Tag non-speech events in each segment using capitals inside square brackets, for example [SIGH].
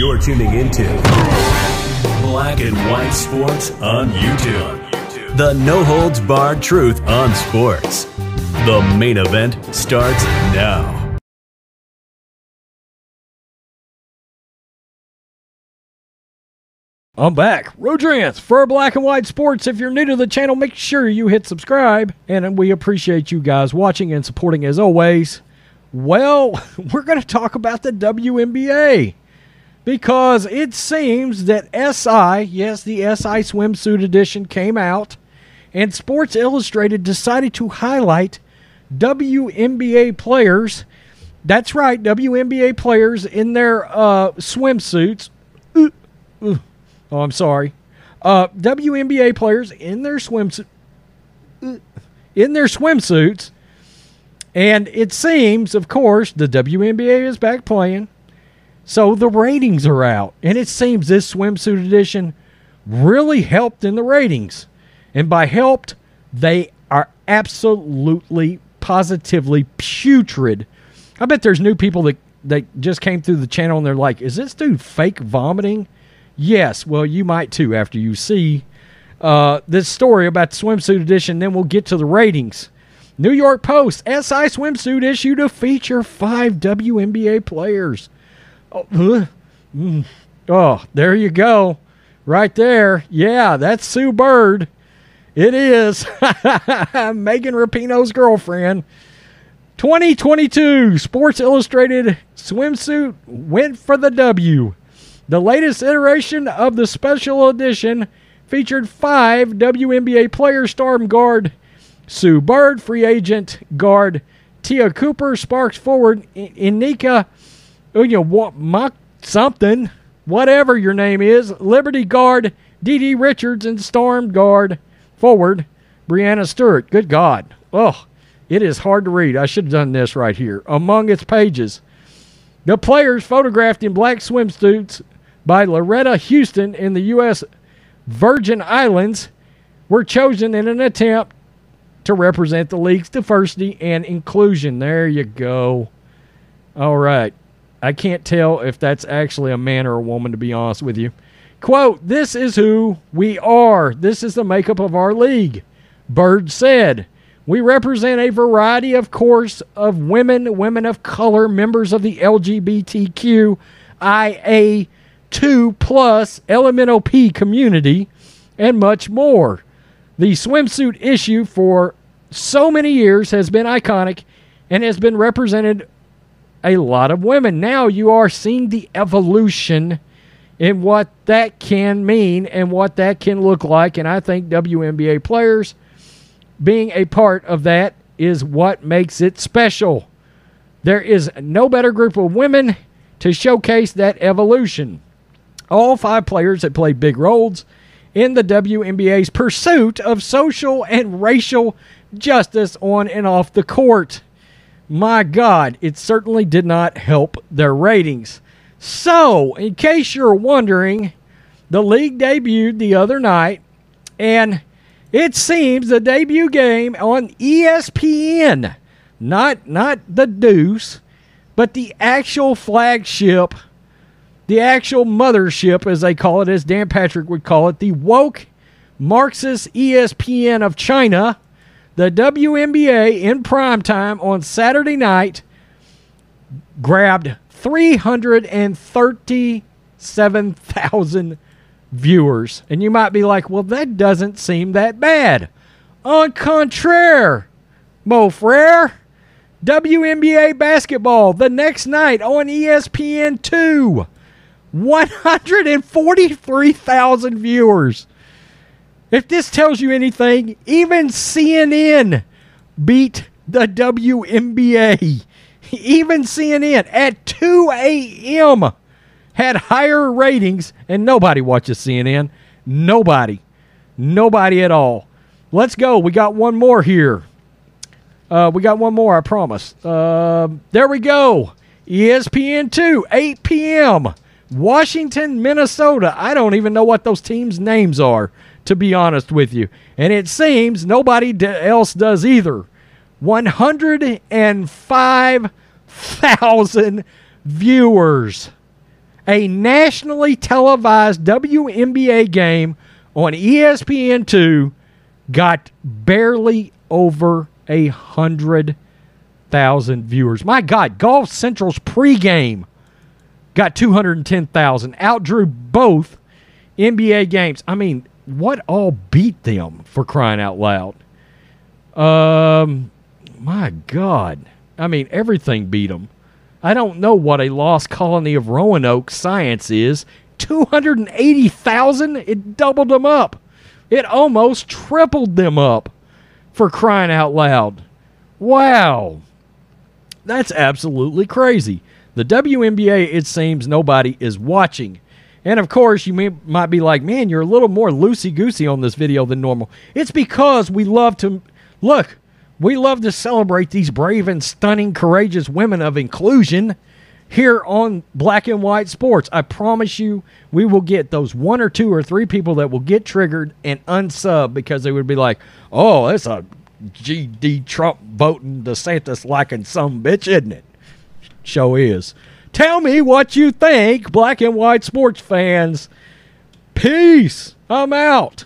You're tuning into Black and White Sports on YouTube. The no holds barred truth on sports. The main event starts now. I'm back. Rodrance for Black and White Sports. If you're new to the channel, make sure you hit subscribe. And we appreciate you guys watching and supporting as always. Well, [LAUGHS] we're going to talk about the WNBA because it seems that SI, yes, the SI swimsuit edition came out, and Sports Illustrated decided to highlight WNBA players. That's right, WNBA players in their uh, swimsuits. Uh, uh, Oh, I'm sorry. Uh, WNBA players in their swimsuit in their swimsuits, and it seems, of course, the WNBA is back playing, so the ratings are out, and it seems this swimsuit edition really helped in the ratings, and by helped, they are absolutely, positively putrid. I bet there's new people that that just came through the channel and they're like, "Is this dude fake vomiting?" Yes, well, you might too after you see uh, this story about the swimsuit edition. Then we'll get to the ratings. New York Post SI swimsuit issue to feature five WNBA players. Oh, mm, oh, there you go. Right there. Yeah, that's Sue Bird. It is [LAUGHS] Megan Rapinoe's girlfriend. 2022 Sports Illustrated swimsuit went for the W. The latest iteration of the special edition featured five WNBA players storm guard Sue Bird, free agent guard Te'a Cooper, Sparks forward Nneka, Oh, you know, mock something, whatever your name is, Liberty guard DiDi Richards, and storm guard forward Breanna Stewart. Good God. Oh, it is hard to read. I should have done this right here. Among its pages, the players photographed in black swimsuits by Laretta Houston in the U.S. Virgin Islands were chosen in an attempt to represent the league's diversity and inclusion. There you go. All right. I can't tell if that's actually a man or a woman, to be honest with you. Quote, This is who we are. This is the makeup of our league. Bird said, We represent a variety, of course, of women, women of color, members of the LGBTQIA 2 plus elemental P community, and much more. The swimsuit issue for so many years has been iconic and has been represented a lot of women. Now you are seeing the evolution in what that can mean and what that can look like. And I think WNBA players being a part of that is what makes it special. There is no better group of women to showcase that evolution. All five players that played big roles in the WNBA's pursuit of social and racial justice on and off the court. My God, it certainly did not help their ratings. So, in case you're wondering, the league debuted the other night, and it seems the debut game on ESPN, not not the Deuce, but the actual flagship the actual mothership, as they call it, as Dan Patrick would call it, the woke Marxist ESPN of China, the WNBA in prime time on Saturday night grabbed 337,000 viewers. And you might be like, well, that doesn't seem that bad. On contraire, Mo Frere, WNBA basketball the next night on ESPN 2. 143,000 viewers. If this tells you anything, even CNN beat the WNBA. Even CNN at 2 a.m. had higher ratings, and nobody watches CNN. Nobody. Nobody at all. Let's go. We got one more here. Uh, we got one more, I promise. Uh, there we go. ESPN 2, 8 p.m. Washington, Minnesota. I don't even know what those teams' names are, to be honest with you. And it seems nobody else does either. 105,000 viewers. a nationally televised WNBA game on ESPN2 got barely over a hundred thousand viewers. My God, Golf Central's pregame got two hundred and ten thousand, outdrew both NBA games. I mean, what all beat them for crying out loud? Um, my God, I mean everything beat them. I don't know what a lost colony of Roanoke science is. 280,000? It doubled them up. It almost tripled them up for crying out loud. Wow. That's absolutely crazy. The WNBA, it seems nobody is watching. And of course, you may, might be like, man, you're a little more loosey goosey on this video than normal. It's because we love to look, we love to celebrate these brave and stunning, courageous women of inclusion here on Black and White Sports. I promise you, we will get those one or two or three people that will get triggered and unsub because they would be like, oh, that's a GD Trump voting DeSantis liking some bitch, isn't it? Show is. Tell me what you think, Black and White Sports fans. Peace. I'm out.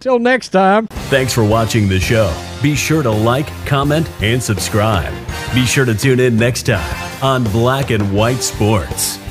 Till next time. Thanks for watching the show. Be sure to like, comment, and subscribe. Be sure to tune in next time on Black and White Sports.